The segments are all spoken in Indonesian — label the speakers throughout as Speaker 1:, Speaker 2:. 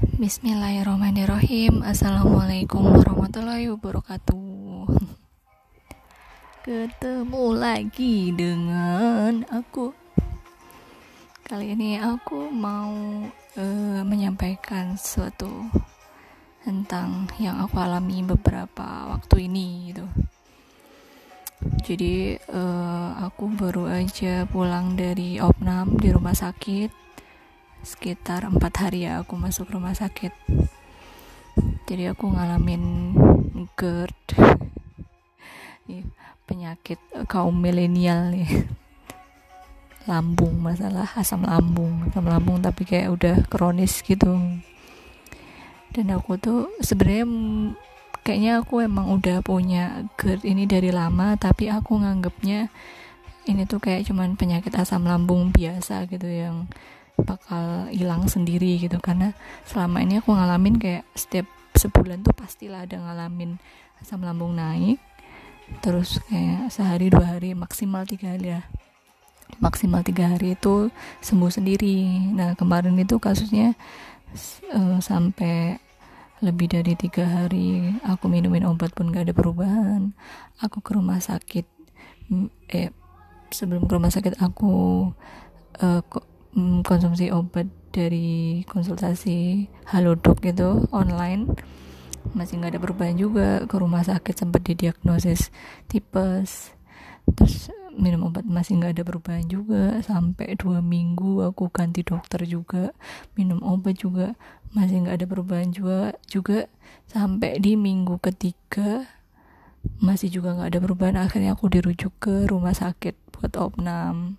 Speaker 1: Bismillahirrahmanirrahim. Assalamualaikum warahmatullahi wabarakatuh. Ketemu lagi dengan aku. Kali ini aku mau uh, menyampaikan sesuatu Tentang yang aku alami beberapa waktu ini gitu. Jadi uh, aku baru aja pulang dari opnam di rumah sakit sekitar empat hari ya aku masuk rumah sakit. Jadi aku ngalamin GERD penyakit kaum milenial nih. Lambung masalah asam lambung asam lambung tapi kayak udah kronis gitu. Dan aku tuh sebenarnya kayaknya aku emang udah punya GERD ini dari lama tapi aku nganggepnya ini tuh kayak cuman penyakit asam lambung biasa gitu yang bakal hilang sendiri gitu. Karena selama ini aku ngalamin kayak setiap sebulan tuh pastilah ada ngalamin asam lambung naik. Terus kayak sehari dua hari maksimal tiga hari ya maksimal tiga hari itu sembuh sendiri. Nah kemarin itu kasusnya uh, sampai lebih dari tiga hari aku minumin obat pun gak ada perubahan. Aku ke rumah sakit eh sebelum ke rumah sakit aku uh, mm, konsumsi obat dari konsultasi halodoc itu online. Masih nggak ada perubahan juga ke rumah sakit sempat didiagnosis tipes. Terus minum obat masih nggak ada perubahan juga sampai dua minggu aku ganti dokter juga minum obat juga masih nggak ada perubahan juga juga. Sampai di minggu ketiga masih juga nggak ada perubahan akhirnya aku dirujuk ke rumah sakit buat opnam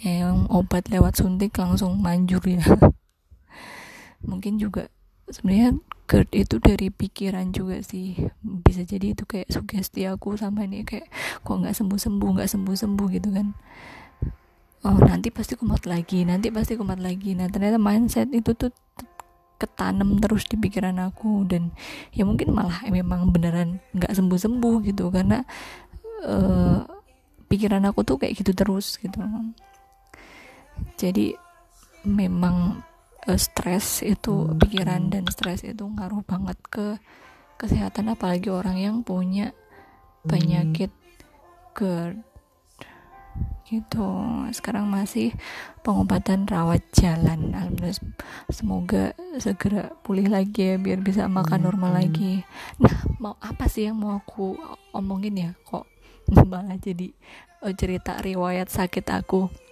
Speaker 1: yang obat lewat suntik langsung manjur ya. Mungkin juga sebenarnya GERD itu dari pikiran juga sih. Bisa jadi itu kayak sugesti aku sama ini kayak kok nggak sembuh sembuh nggak sembuh sembuh gitu kan. Oh nanti pasti kumat lagi nanti pasti kumat lagi. Nah ternyata mindset itu tuh ketanam terus di pikiran aku dan ya mungkin malah memang beneran nggak sembuh sembuh gitu karena uh, pikiran aku tuh kayak gitu terus gitu jadi memang uh, stres itu hmm, pikiran dan stres itu ngaruh banget ke kesehatan apalagi orang yang punya penyakit GERD. Gitu. Sekarang masih pengobatan rawat jalan. Alhamdulillah semoga segera pulih lagi ya biar bisa makan normal hmm. lagi. Nah mau apa sih yang mau aku omongin ya? Kok malah jadi oh, cerita riwayat sakit aku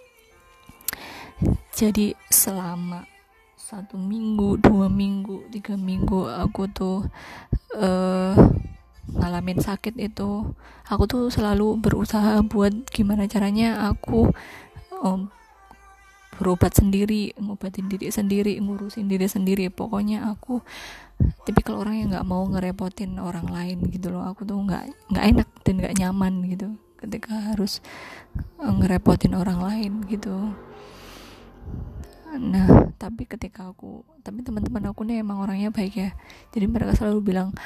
Speaker 1: jadi selama satu minggu dua minggu tiga minggu aku tuh uh, ngalamin sakit itu aku tuh selalu berusaha buat gimana caranya aku um, berobat sendiri ngobatin diri sendiri ngurusin diri sendiri. Pokoknya aku tapi kalau orang yang nggak mau ngerepotin orang lain gitu loh. Aku tuh nggak nggak enak dan nggak nyaman gitu ketika harus eh, ngerepotin orang lain gitu nah tapi ketika aku tapi teman-teman aku nih emang orangnya baik ya. Jadi mereka selalu bilang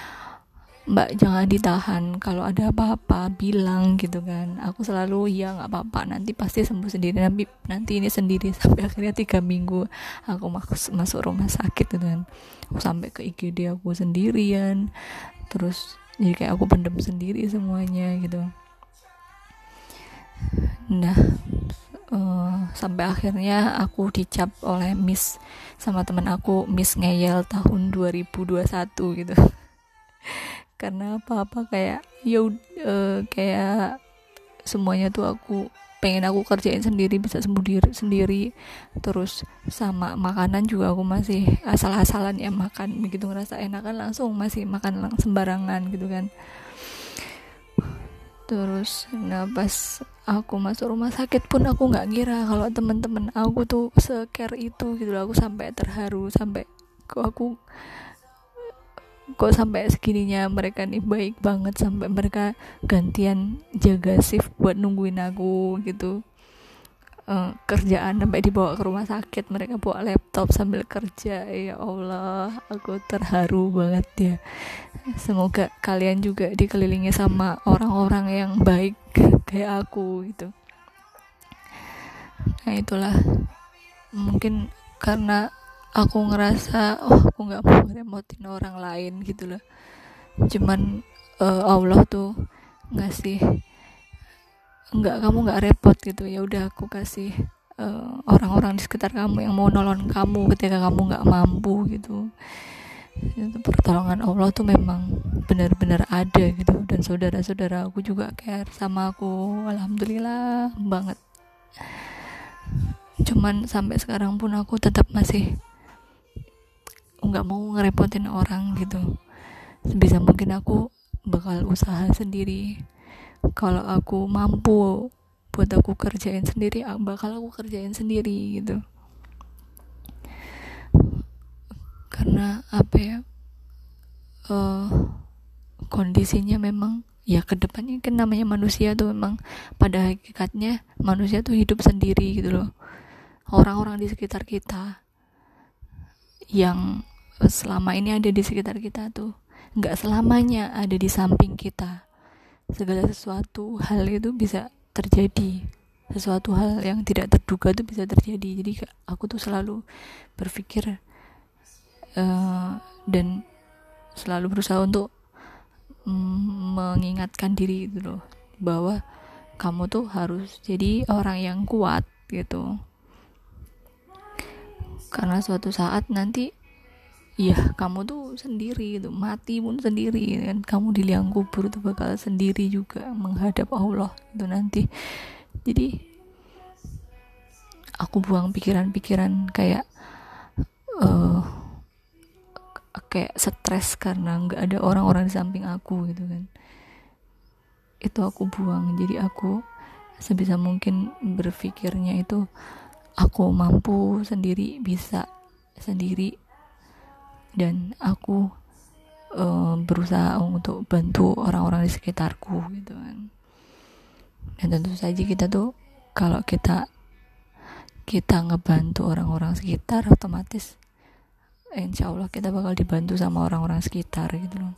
Speaker 1: mbak jangan ditahan. Kalau ada apa-apa bilang gitu kan. Aku selalu iya nggak apa-apa. Nanti pasti sembuh sendiri. Nanti nanti ini sendiri. Sampai akhirnya tiga minggu aku masuk masuk rumah sakit gitu kan. Aku sampai ke IGD aku sendirian. Terus jadi kayak aku pendem sendiri semuanya gitu. Nah uh, sampai akhirnya aku dicap oleh Miss sama teman aku Miss ngeyel tahun 2021 gitu. Karena apa-apa kayak ya uh, kayak semuanya tuh aku pengen aku kerjain sendiri bisa sembuh diri sendiri. Terus sama makanan juga aku masih asal-asalan ya makan begitu ngerasa enakan langsung masih makan sembarangan gitu kan terus nah pas aku masuk rumah sakit pun aku nggak ngira kalau teman-teman aku tuh secare itu gitu loh. Aku sampai terharu sampai kok aku kok sampai segininya mereka nih baik banget sampai mereka gantian jaga shift buat nungguin aku gitu uh, kerjaan sampai dibawa ke rumah sakit. Mereka bawa laptop sambil kerja. Ya Allah aku terharu banget ya. Semoga kalian juga dikelilingi sama orang-orang yang baik kayak aku gitu. Nah itulah. Mungkin karena aku ngerasa oh aku nggak mau ngerepotin orang lain gitu loh. Cuman uh, Allah tuh ngasih nggak kamu nggak repot gitu. Ya udah aku kasih eh, orang-orang uh, di sekitar kamu yang mau nolong kamu ketika kamu nggak mampu gitu. Itu pertolongan Allah tuh memang benar-benar ada gitu. Dan saudara-saudara aku juga care sama aku. Alhamdulillah banget. Cuman sampai sekarang pun aku tetap masih nggak mau ngerepotin orang gitu. Sebisa mungkin aku bakal usaha sendiri kalau aku mampu buat aku kerjain sendiri bakal aku kerjain sendiri gitu. Karena apa ya uh, kondisinya memang ya ke depannya kan namanya manusia tuh memang pada hakikatnya manusia tuh hidup sendiri gitu loh. Orang-orang di sekitar kita yang selama ini ada di sekitar kita tuh nggak selamanya ada di samping kita segala sesuatu hal itu bisa terjadi. Sesuatu hal yang tidak terduga itu bisa terjadi. Jadi aku tuh selalu berpikir uh, dan selalu berusaha untuk mm, mengingatkan diri itu loh bahwa kamu tuh harus jadi orang yang kuat gitu. Karena suatu saat nanti Iya, kamu tuh sendiri gitu, mati pun sendiri kan. Kamu di liang kubur tuh bakal sendiri juga menghadap Allah itu nanti. Jadi aku buang pikiran-pikiran kayak uh, kayak stres karena nggak ada orang-orang di samping aku gitu kan. Itu aku buang. Jadi aku sebisa mungkin berpikirnya itu aku mampu sendiri, bisa sendiri dan aku uh, berusaha untuk bantu orang-orang di sekitarku gitu kan. Dan tentu saja kita tuh kalau kita kita ngebantu orang-orang sekitar otomatis insya Allah kita bakal dibantu sama orang-orang sekitar gitu loh.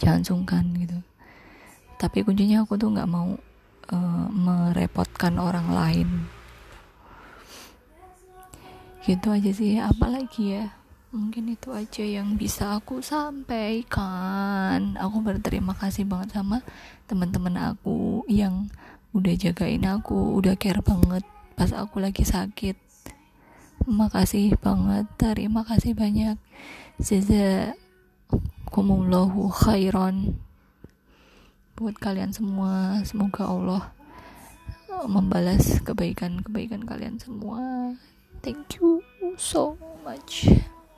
Speaker 1: Jangan sungkan gitu. Tapi kuncinya aku tuh nggak mau uh, merepotkan orang lain. Gitu aja sih apalagi ya mungkin itu aja yang bisa aku sampaikan. Aku berterima kasih banget sama teman-teman aku yang udah jagain aku udah care banget pas aku lagi sakit. Makasih banget terima kasih banyak. Jazakumullahu khairan buat kalian semua. Semoga Allah membalas kebaikan-kebaikan kalian semua. Thank you so much